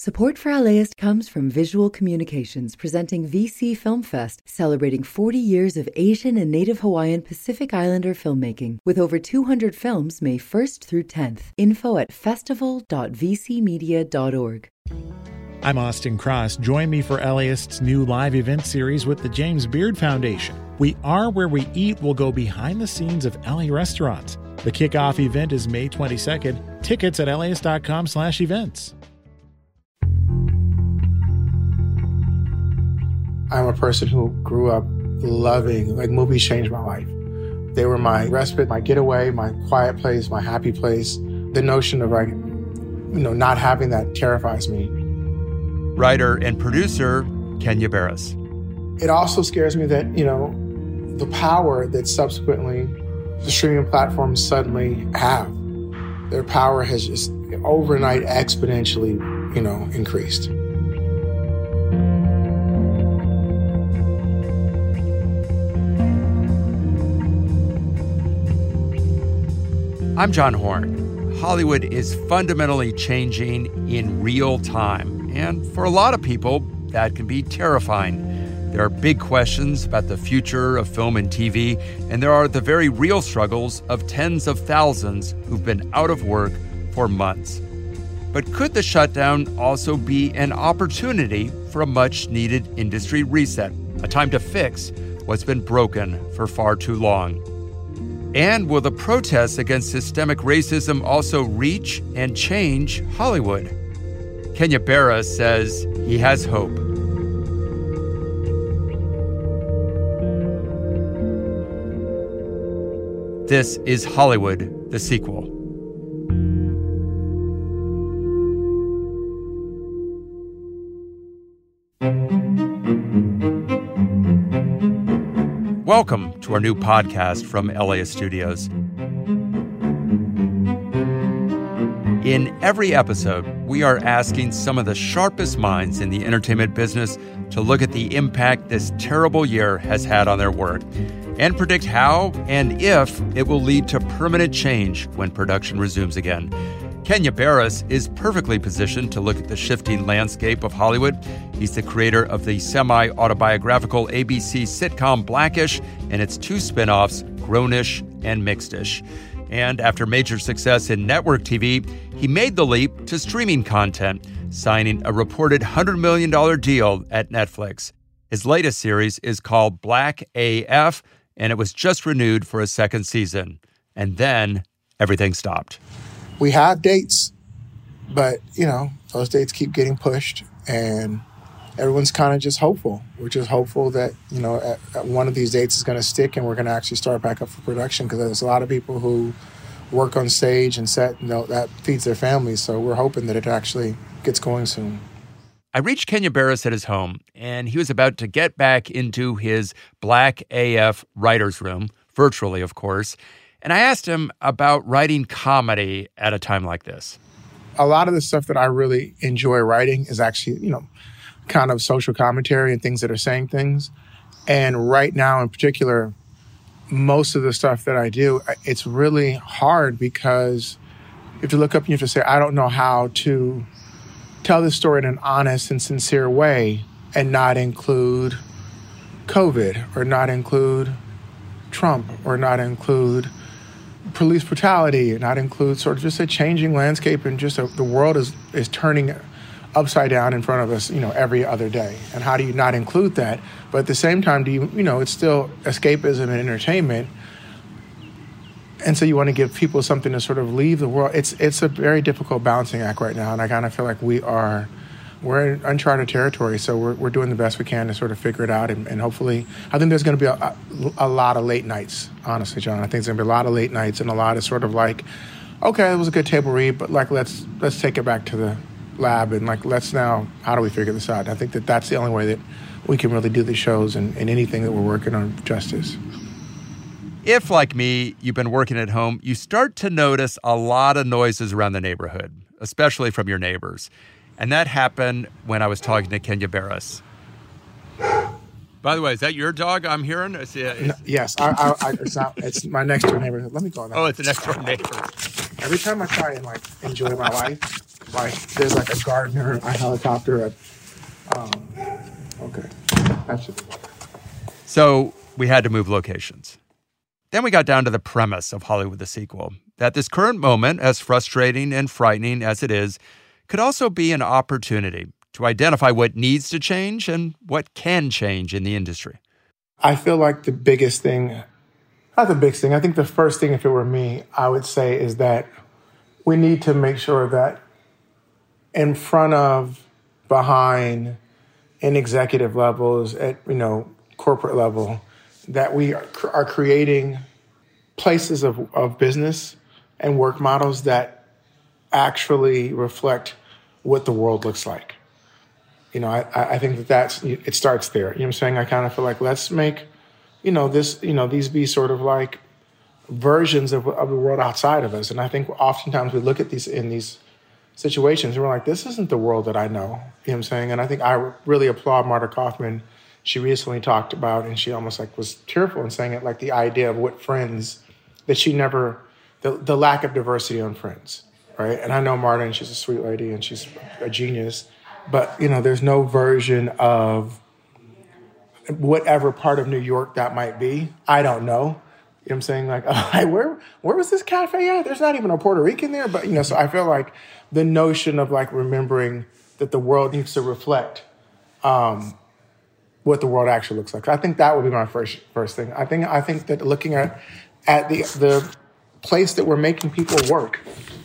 Support for LAist comes from Visual Communications presenting VC Film Fest, celebrating 40 years of Asian and Native Hawaiian Pacific Islander filmmaking, with over 200 films May 1st through 10th. Info at festival.vcmedia.org. I'm Austin Cross. Join me for LAist's new live event series with the James Beard Foundation. We Are Where We Eat will go behind the scenes of LA restaurants. The kickoff event is May 22nd. Tickets at laist.com slash events. I'm a person who grew up loving, like movies changed my life. They were my respite, my getaway, my quiet place, my happy place. The notion of like, you know, not having that terrifies me. Writer and producer Kenya Barris. It also scares me that, you know, the power that subsequently the streaming platforms suddenly have. Their power has just overnight exponentially, you know, increased. I'm John Horn. Hollywood is fundamentally changing in real time. And for a lot of people, that can be terrifying. There are big questions about the future of film and TV, and there are the very real struggles of tens of thousands who've been out of work for months. But could the shutdown also be an opportunity for a much needed industry reset, a time to fix what's been broken for far too long? And will the protests against systemic racism also reach and change Hollywood? Kenya Barris says he has hope. This is Hollywood, the sequel. Welcome to our new podcast from LA Studios. In every episode, we are asking some of the sharpest minds in the entertainment business to look at the impact this terrible year has had on their work and predict how and if it will lead to permanent change when production resumes again. Kenya Barris is perfectly positioned to look at the shifting landscape of Hollywood. He's the creator of the semi autobiographical ABC sitcom Blackish and its two spin offs, Grownish and Mixedish. And after major success in network TV, he made the leap to streaming content, signing a reported $100 million deal at Netflix. His latest series is called Black AF, and it was just renewed for a second season. And then everything stopped we have dates, but you know those dates keep getting pushed, and everyone's kind of just hopeful. We're just hopeful that you know at, at one of these dates is going to stick, and we're going to actually start back up for production because there's a lot of people who work on stage and set. You know that feeds their families, so we're hoping that it actually gets going soon. I reached Kenya Barris at his home, and he was about to get back into his Black AF writer's room, virtually, of course. And I asked him about writing comedy at a time like this. A lot of the stuff that I really enjoy writing is actually, you know, kind of social commentary and things that are saying things. And right now, in particular, most of the stuff that I do, it's really hard because if you look up and you have to say, I don't know how to tell this story in an honest and sincere way and not include COVID or not include Trump or not include police brutality, and that includes sort of just a changing landscape and just a, the world is is turning upside down in front of us, you know, every other day. And how do you not include that? But at the same time, do you, you know, it's still escapism and entertainment. And so you want to give people something to sort of leave the world. It's it's a very difficult balancing act right now, and I kind of feel like we are we're in uncharted territory, so we're, we're doing the best we can to sort of figure it out. And, and hopefully, I think there's going to be a, a, lot of late nights, honestly, John. I think there's going to be a lot of late nights and a lot of sort of like, okay, it was a good table read, but like let's let's take it back to the lab and like let's now how do we figure this out? I think that that's the only way that we can really do the shows and, and anything that we're working on justice. If, like me, you've been working at home, you start to notice a lot of noises around the neighborhood, especially from your neighbors. And that happened when I was talking to Kenya Barris. By the way, is that your dog I'm hearing? It's, it's, no, yes, I, I, I, it's, not, it's my next door neighbor. Let me go. Now. Oh, it's the next door neighbor. Every time I try and like enjoy my life, Like there's like a gardener, a helicopter. A, um, okay, that should be. So we had to move locations. Then we got down to the premise of Hollywood the sequel that this current moment, as frustrating and frightening as it is, could also be an opportunity to identify what needs to change and what can change in the industry. I feel like the biggest thing, not the biggest thing, I think the first thing, if it were me, I would say is that we need to make sure that in front of, behind, in executive levels, at, you know, corporate level, that we are, creating places of, of business and work models that actually reflect what the world looks like. You know, I, I think that that's, it starts there. You know I'm saying? I kind of feel like let's make, you know, this, you know, these be sort of like versions of, of the world outside of us. And I think oftentimes we look at these in these situations and we're like, this isn't the world that I know. You know what I'm saying? And I think I really applaud Marta Kauffman. she recently talked about, and she almost like was tearful in saying it, like the idea of what friends that she never, the, the lack of diversity on friends, right? And I know Marta, and she's a sweet lady, and she's a genius, but you know, there's no version of whatever part of New York that might be. I don't know. You know what I'm saying? Like, oh, where where was this cafe at? There's not even a Puerto Rican there. But you know, so I feel like the notion of like remembering that the world needs to reflect um, what the world actually looks like. I think that would be my first first thing. I think I think that looking at at the the place that we're making people work.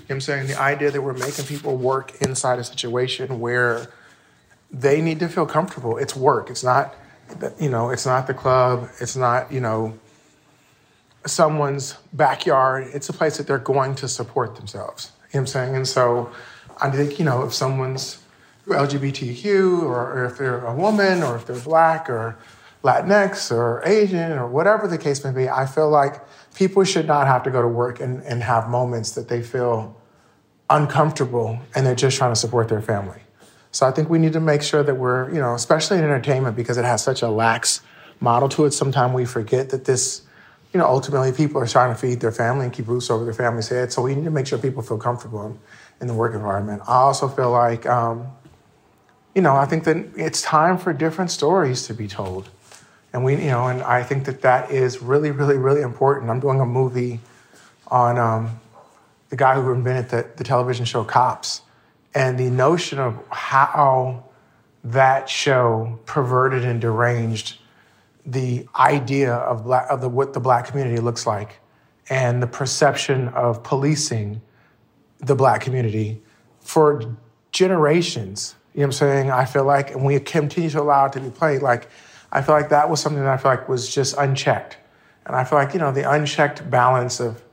Know I'm saying the idea that we're making people work inside a situation where they need to feel comfortable. It's work. It's not you know, it's not the club. It's not, you know, someone's backyard. It's a place that they're going to support themselves. You know what I'm saying? And so I think, you know, if someone's LGBTQ or if they're a woman or if they're black or Latinx or Asian or whatever the case may be, I feel like people should not have to go to work and, and have moments that they feel uncomfortable and they're just trying to support their family. So I think we need to make sure that we're, you know, especially in entertainment because it has such a lax model to it. Sometimes we forget that this, you know, ultimately people are trying to feed their family and keep roofs over their family's head. So we need to make sure people feel comfortable in, in the work environment. I also feel like, um, you know, I think that it's time for different stories to be told. And we, you know, and I think that that is really, really, really important. I'm doing a movie on um, the guy who invented the, the television show Cops, and the notion of how that show perverted and deranged the idea of black, of the, what the black community looks like, and the perception of policing the black community for generations you know what I'm saying? I feel like, and we continue to allow it to be played, like, I feel like that was something that I feel like was just unchecked. And I feel like, you know, the unchecked balance of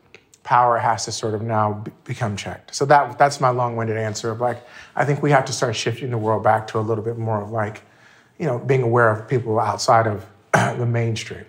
power has to sort of now be- become checked. So that that's my long-winded answer of like, I think we have to start shifting the world back to a little bit more of like, you know, being aware of people outside of the mainstream.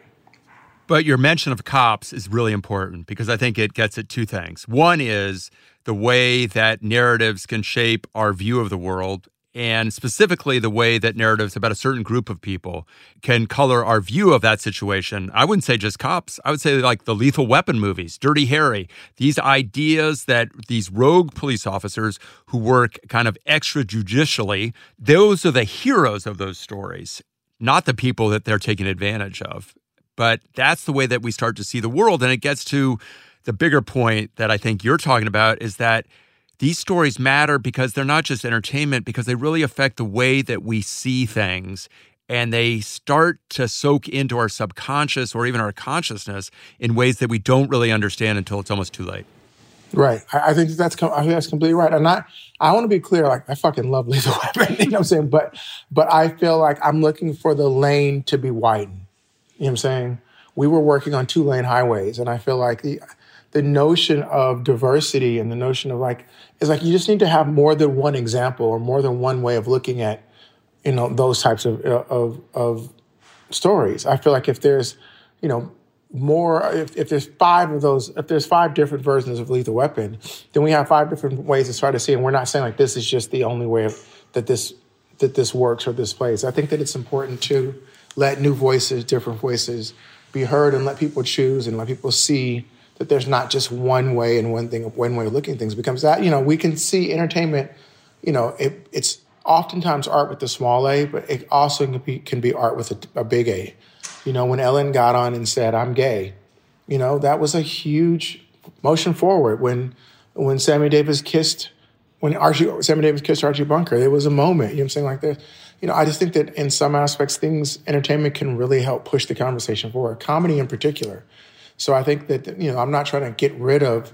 But your mention of cops is really important because I think it gets at two things. One is the way that narratives can shape our view of the world and specifically the way that narratives about a certain group of people can color our view of that situation. I wouldn't say just cops. I would say like the lethal weapon movies, Dirty Harry, these ideas that these rogue police officers who work kind of extrajudicially, those are the heroes of those stories, not the people that they're taking advantage of. But that's the way that we start to see the world. And it gets to the bigger point that I think you're talking about is that these stories matter because they're not just entertainment, because they really affect the way that we see things. And they start to soak into our subconscious or even our consciousness in ways that we don't really understand until it's almost too late. Right. I, I think that's I think that's completely right. And I I want to be clear. Like I fucking love Lethal Weapon. you know what I'm saying? But but I feel like I'm looking for the lane to be widened. You know what I'm saying? We were working on two lane highways, and I feel like the the notion of diversity and the notion of like is like you just need to have more than one example or more than one way of looking at you know those types of uh, of of stories. I feel like if there's you know more if, if there's five of those if there's five different versions of lethal weapon then we have five different ways to try to see and we're not saying like this is just the only way of, that this that this works or this plays i think that it's important to let new voices different voices be heard and let people choose and let people see that there's not just one way and one thing, one way of looking at things. Becomes that you know we can see entertainment you know, it, it's oftentimes art with the small a, but it also can be, can be art with a, a big A. You know, when Ellen got on and said, I'm gay, you know, that was a huge motion forward. When when Sammy Davis kissed, when Archie, Sammy Davis kissed Archie Bunker, there was a moment, you know I'm saying? Like, this. you know, I just think that in some aspects, things, entertainment can really help push the conversation forward, comedy in particular. So I think that, you know, I'm not trying to get rid of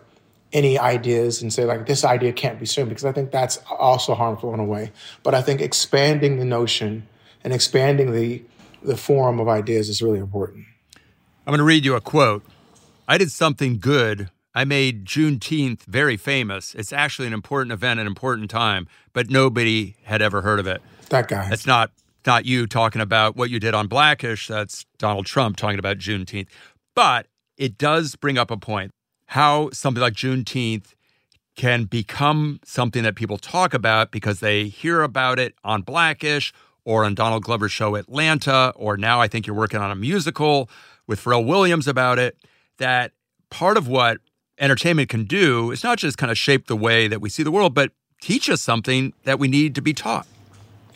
any ideas and say like this idea can't be soon because I think that's also harmful in a way. But I think expanding the notion and expanding the the forum of ideas is really important. I'm going to read you a quote. I did something good. I made Juneteenth very famous. It's actually an important event, an important time, but nobody had ever heard of it. That guy. That's not not you talking about what you did on Blackish. That's Donald Trump talking about Juneteenth. But it does bring up a point how something like Juneteenth can become something that people talk about because they hear about it on Blackish or on Donald Glover's show Atlanta, or now I think you're working on a musical with Pharrell Williams about it. That part of what entertainment can do is not just kind of shape the way that we see the world, but teach us something that we need to be taught.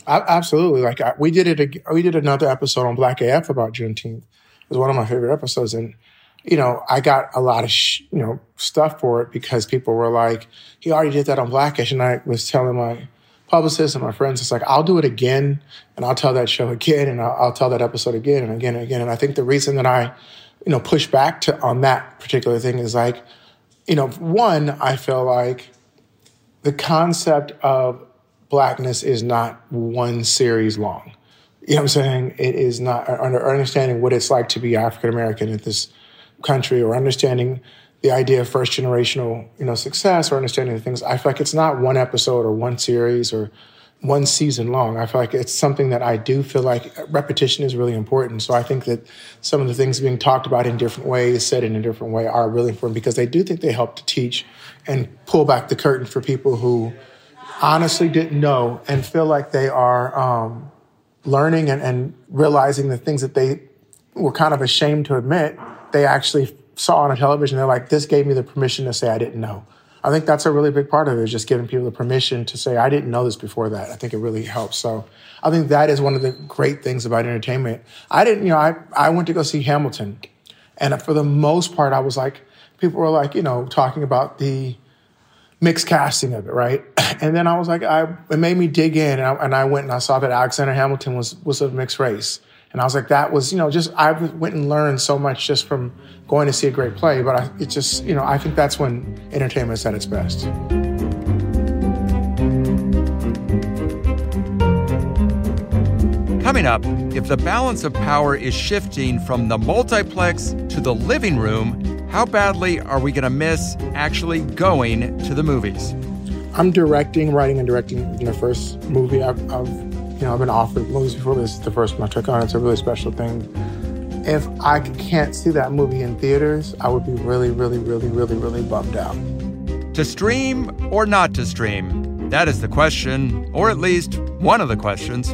Absolutely. Like we did it, we did another episode on Black AF about Juneteenth. It was one of my favorite episodes, and you know, I got a lot of, sh- you know, stuff for it because people were like, he already did that on Blackish. And I was telling my publicist and my friends, it's like, I'll do it again and I'll tell that show again and I'll, I'll tell that episode again and again and again. And I think the reason that I, you know, push back to on that particular thing is like, you know, one, I feel like the concept of blackness is not one series long. You know what I'm saying? It is not under understanding what it's like to be African American at this country or understanding the idea of first generational, you know, success or understanding the things. I feel like it's not one episode or one series or one season long. I feel like it's something that I do feel like repetition is really important. So I think that some of the things being talked about in different ways, said in a different way, are really important because they do think they help to teach and pull back the curtain for people who honestly didn't know and feel like they are um, learning and, and realizing the things that they were kind of ashamed to admit they actually saw on a television. They're like, this gave me the permission to say I didn't know. I think that's a really big part of it is just giving people the permission to say, I didn't know this before that. I think it really helps. So I think that is one of the great things about entertainment. I didn't, you know, I, I went to go see Hamilton. And for the most part, I was like, people were like, you know, talking about the mixed casting of it, right? And then I was like, I, it made me dig in and I, and I went and I saw that Alexander Hamilton was, was a mixed race. And I was like, that was, you know, just, I went and learned so much just from going to see a great play. But I, it just, you know, I think that's when entertainment is at its best. Coming up, if the balance of power is shifting from the multiplex to the living room, how badly are we going to miss actually going to the movies? I'm directing, writing, and directing the first movie I've, I've you know, I've been offered movies before. This is the first one I took on. It's a really special thing. If I can't see that movie in theaters, I would be really, really, really, really, really bummed out. To stream or not to stream? That is the question, or at least one of the questions.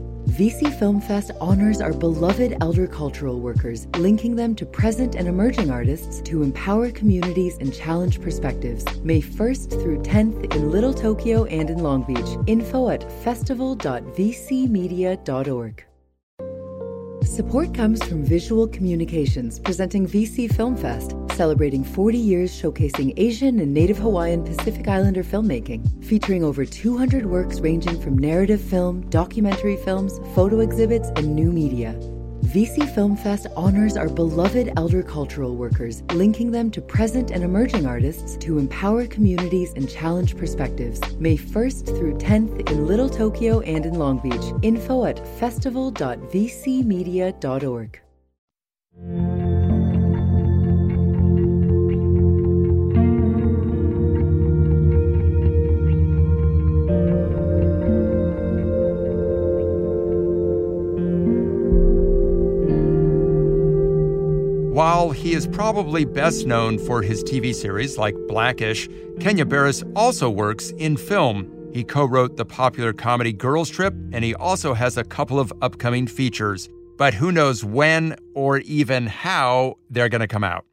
VC Film Fest honors our beloved elder cultural workers, linking them to present and emerging artists to empower communities and challenge perspectives. May 1st through 10th in Little Tokyo and in Long Beach. Info at festival.vcmedia.org. Support comes from Visual Communications, presenting VC Film Fest, celebrating 40 years showcasing Asian and Native Hawaiian Pacific Islander filmmaking, featuring over 200 works ranging from narrative film, documentary films, photo exhibits, and new media. VC Film Fest honors our beloved elder cultural workers, linking them to present and emerging artists to empower communities and challenge perspectives. May 1st through 10th in Little Tokyo and in Long Beach. Info at festival.vcmedia.org. While he is probably best known for his TV series like Blackish, Kenya Barris also works in film. He co wrote the popular comedy Girls Trip, and he also has a couple of upcoming features. But who knows when or even how they're going to come out.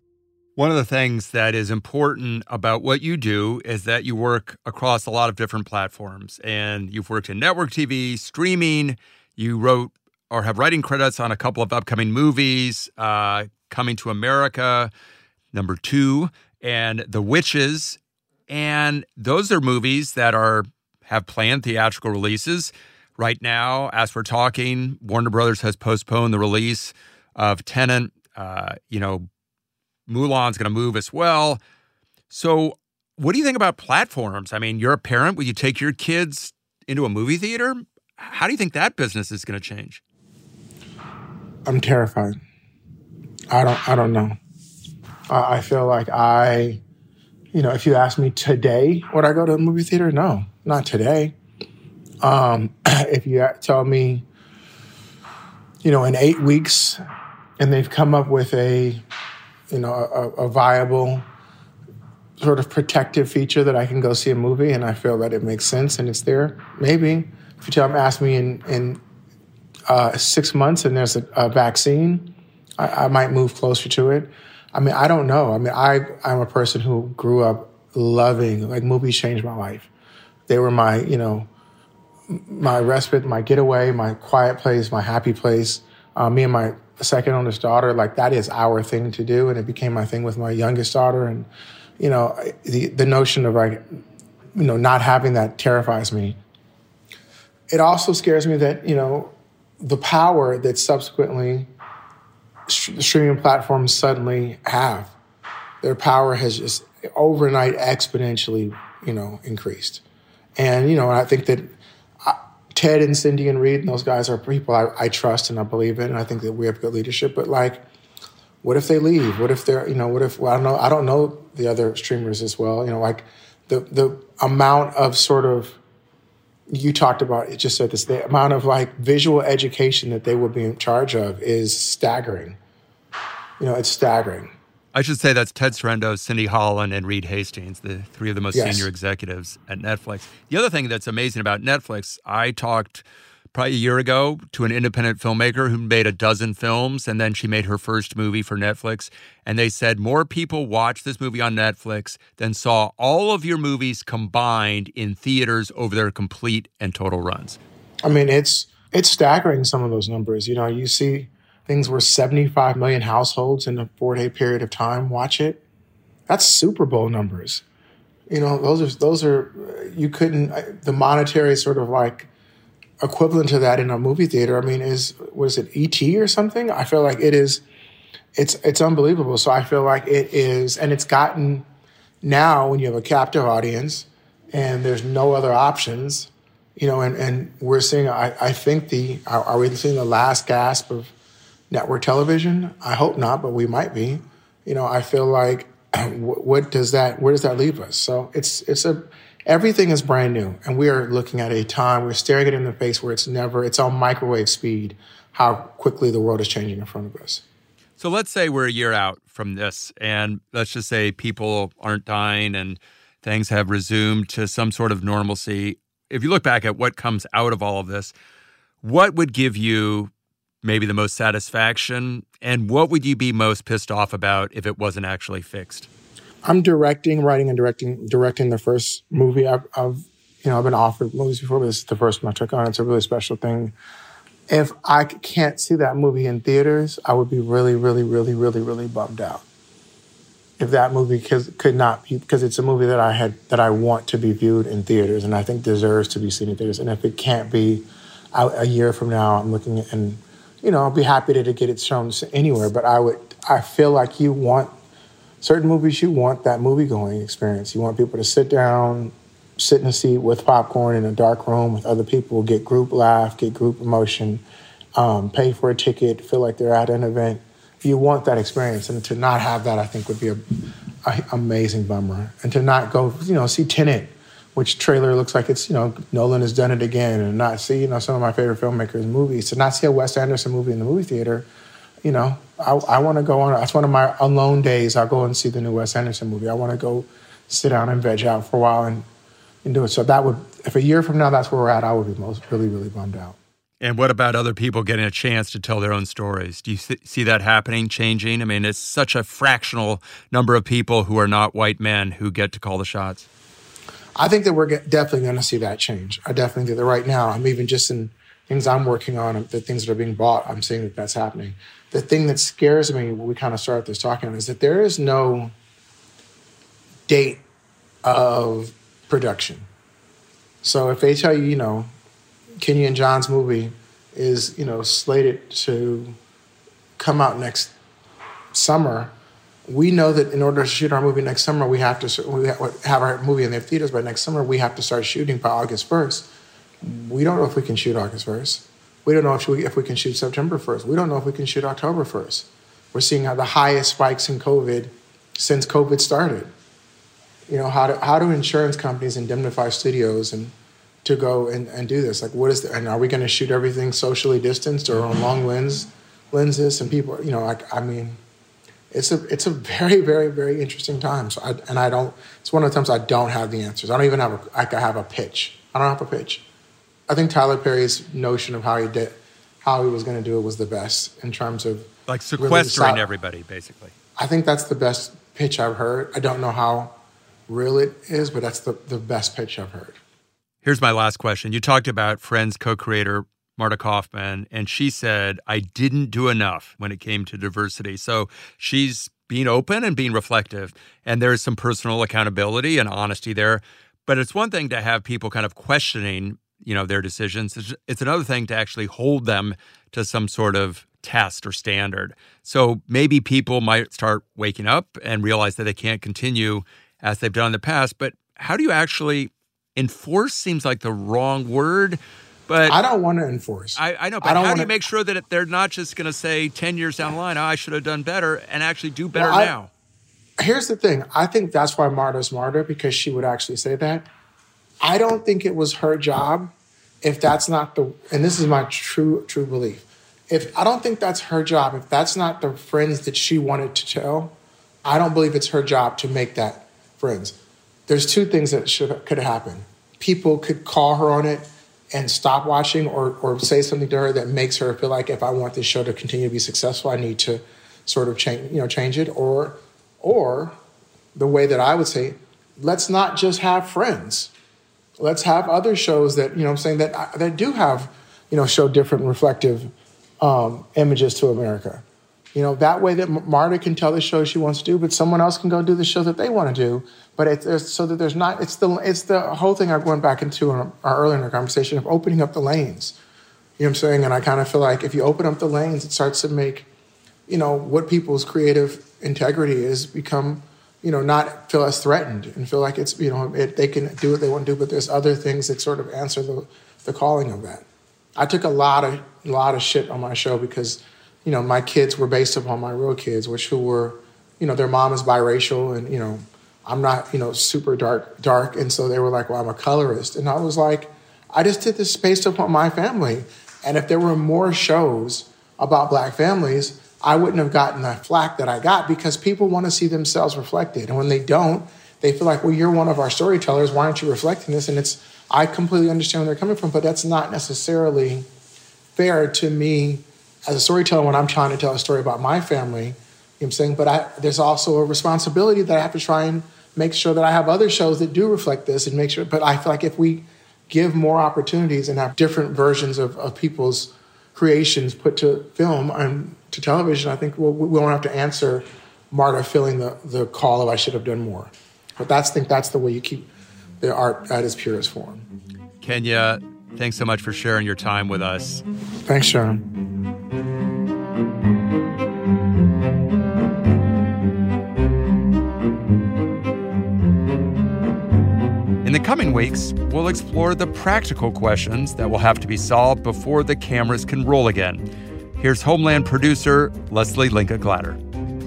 One of the things that is important about what you do is that you work across a lot of different platforms. And you've worked in network TV, streaming, you wrote or have writing credits on a couple of upcoming movies uh, Coming to America, number two, and The Witches. And those are movies that are have planned theatrical releases. Right now, as we're talking, Warner Brothers has postponed the release of Tenet. Uh, you know, Mulan's going to move as well. So, what do you think about platforms? I mean, you're a parent. Will you take your kids into a movie theater? How do you think that business is going to change? I'm terrified. I don't. I don't know. I, I feel like I, you know, if you ask me today, would I go to a movie theater? No, not today. Um, if you tell me, you know, in eight weeks, and they've come up with a you know, a, a, viable sort of protective feature that I can go see a movie and I feel that it makes sense and it's there. Maybe if you tell them, ask me in, in uh, six months and there's a, a vaccine, I, I, might move closer to it. I mean, I don't know. I mean, I, I'm a person who grew up loving, like movies changed my life. They were my, you know, my respite, my getaway, my quiet place, my happy place. Uh, me and my second oldest daughter, like that is our thing to do. And it became my thing with my youngest daughter. And, you know, the, the notion of like, you know, not having that terrifies me. It also scares me that, you know, the power that subsequently streaming platforms suddenly have, their power has just overnight exponentially, you know, increased. And, you know, I think that uh, Ted and Cindy and Reed and those guys are people I, I, trust and I believe in. And I think that we have good leadership. But like, what if they leave? What if they're, you know, what if, well, I don't know, I don't know the other streamers as well. You know, like the, the amount of sort of, you talked about, it just said this, the amount of like visual education that they would be in charge of is staggering. You know, it's staggering. I should say that's Ted Sarandos, Cindy Holland, and Reed Hastings, the three of the most yes. senior executives at Netflix. The other thing that's amazing about Netflix, I talked probably a year ago to an independent filmmaker who made a dozen films, and then she made her first movie for Netflix. And they said more people watched this movie on Netflix than saw all of your movies combined in theaters over their complete and total runs. I mean, it's it's staggering some of those numbers. You know, you see things where 75 million households in a four day period of time watch it. That's Super Bowl numbers. You know, those are, those are, you couldn't, the monetary sort of like equivalent to that in a movie theater, I mean, is, was it ET or something? I feel like it is, it's, it's unbelievable. So I feel like it is, and it's gotten now when you have a captive audience and there's no other options, you know, and, and we're seeing, I, I think the, are, are we seeing the last gasp of, network television? I hope not, but we might be. You know, I feel like what does that where does that leave us? So it's it's a everything is brand new and we are looking at a time we're staring it in the face where it's never it's on microwave speed how quickly the world is changing in front of us. So let's say we're a year out from this and let's just say people aren't dying and things have resumed to some sort of normalcy. If you look back at what comes out of all of this, what would give you maybe the most satisfaction? And what would you be most pissed off about if it wasn't actually fixed? I'm directing, writing, and directing directing the first movie. I've, I've you know I've been offered movies before, but this is the first one I took on. It's a really special thing. If I can't see that movie in theaters, I would be really, really, really, really, really bummed out. If that movie could, not be because it's a movie that I had that I want to be viewed in theaters and I think deserves to be seen in theaters. And if it can't be a year from now, I'm looking at, and you know, I'll be happy to, to get it shown anywhere. But I would, I feel like you want certain movies. You want that movie going experience. You want people to sit down, sit in a seat with popcorn in a dark room with other people, get group laugh, get group emotion, um, pay for a ticket, feel like they're at an event. You want that experience, and to not have that, I think, would be a, a amazing bummer. And to not go, you know, see Tenet which trailer looks like it's you know Nolan has done it again, and not see you know some of my favorite filmmakers' movies. To not see a Wes Anderson movie in the movie theater, you know, I, I want to go on. That's one of my alone days. I'll go and see the new Wes Anderson movie. I want to go sit down and veg out for a while and, and do it. So that would, if a year from now that's where we're at, I would be most really really bummed out. And what about other people getting a chance to tell their own stories? Do you th- see that happening, changing? I mean, it's such a fractional number of people who are not white men who get to call the shots. I think that we're definitely going to see that change. I definitely think that right now, I'm even just in things I'm working on, the things that are being bought, I'm seeing that that's happening. The thing that scares me, when we kind of started this talking, is that there is no date of production. So if they tell you, you know, Kenya and John's movie is, you know, slated to come out next summer, we know that in order to shoot our movie next summer, we have to we have our movie in their theaters by next summer. We have to start shooting by August first. We don't know if we can shoot August first. We don't know if we, if we can shoot September first. We don't know if we can shoot October first. We're seeing the highest spikes in COVID since COVID started. You know how do how do insurance companies indemnify studios and to go and, and do this? Like, what is the, and are we going to shoot everything socially distanced or on long lens lenses? And people, you know, I mean it's a it's a very very very interesting time. So I, and I don't. It's one of the times I don't have the answers. I don't even have a. I have a pitch. I don't have a pitch. I think Tyler Perry's notion of how he did, how he was going to do it was the best in terms of like sequestering really everybody, basically. I think that's the best pitch I've heard. I don't know how real it is, but that's the, the best pitch I've heard. Here's my last question. You talked about Friends co-creator Marta Kauffman, and she said, I didn't do enough when it came to diversity. So she's being open and being reflective. And there's some personal accountability and honesty there. But it's one thing to have people kind of questioning, you know, their decisions. It's another thing to actually hold them to some sort of test or standard. So maybe people might start waking up and realize that they can't continue as they've done in the past. But how do you actually enforce seems like the wrong word but I don't want to enforce. I, I know, but I how wanna... do you make sure that they're not just going to say 10 years down the line, oh, I should have done better and actually do better well, I, now? Here's the thing. I think that's why Marta's Marta, because she would actually say that. I don't think it was her job if that's not the, and this is my true, true belief. If I don't think that's her job, if that's not the friends that she wanted to tell, I don't believe it's her job to make that friends. There's two things that should could happen. People could call her on it and stop watching or, or say something to her that makes her feel like if I want this show to continue to be successful, I need to sort of change, you know, change it. Or, or the way that I would say, let's not just have friends. Let's have other shows that, you know, I'm saying that, that do have, you know, show different reflective um, images to America. You know, that way that Marta can tell the show she wants to do, but someone else can go do the show that they want to do. But it's, so that there's not, it's the, it's the whole thing I went back into our, our earlier in our conversation of opening up the lanes. You know what I'm saying? And I kind of feel like if you open up the lanes, it starts to make, you know, what people's creative integrity is become, you know, not feel as threatened and feel like it's, you know, it, they can do what they want to do, but there's other things that sort of answer the, the calling of that. I took a lot of, a lot of shit on my show because you know, my kids were based upon my real kids, which who were, you know, their mom is biracial and, you know, I'm not, you know, super dark, dark. And so they were like, well, I'm a colorist. And I was like, I just did this based upon my family. And if there were more shows about black families, I wouldn't have gotten the flack that I got because people want to see themselves reflected. And when they don't, they feel like, well, you're one of our storytellers. Why aren't you reflecting this? And it's, I completely understand where they're coming from, but that's not necessarily fair to me as a storyteller when I'm trying to tell a story about my family, you know what I'm saying? But I, there's also a responsibility that I have to try and make sure that I have other shows that do reflect this and make sure. But I feel like if we give more opportunities and have different versions of, of people's creations put to film and to television, I think we'll, we won't have to answer Marta feeling the, the call of I should have done more. But that's I think that's the way you keep the art at its purest form. Kenya, thanks so much for sharing your time with us. Thanks, John. In the coming weeks, we'll explore the practical questions that will have to be solved before the cameras can roll again. Here's Homeland producer Leslie Linka Glatter.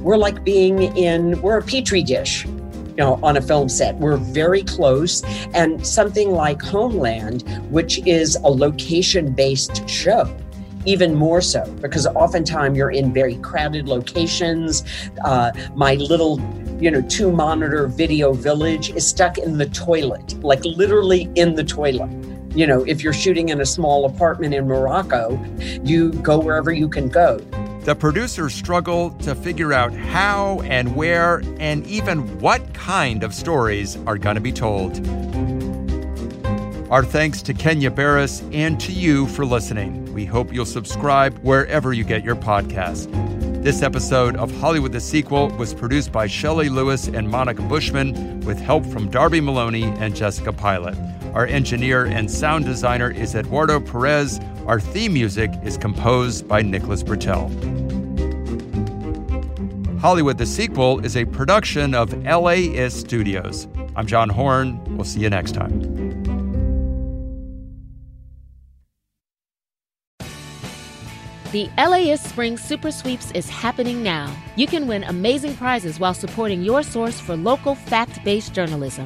We're like being in, we're a petri dish. You know, on a film set. We're very close. And something like Homeland, which is a location based show, even more so because oftentimes you're in very crowded locations. Uh, my little you know, two monitor video village is stuck in the toilet, like literally in the toilet. You know, if you're shooting in a small apartment in Morocco, you go wherever you can go. The producers struggle to figure out how and where and even what kind of stories are going to be told. Our thanks to Kenya Barris and to you for listening. We hope you'll subscribe wherever you get your podcast. This episode of Hollywood the Sequel was produced by Shelley Lewis and Monica Bushman with help from Darby Maloney and Jessica Pilot. Our engineer and sound designer is Eduardo Perez. Our theme music is composed by Nicholas Britell. Hollywood the Sequel is a production of LAist Studios. I'm John Horn. We'll see you next time. The LAist Spring Super Sweeps is happening now. You can win amazing prizes while supporting your source for local fact based journalism.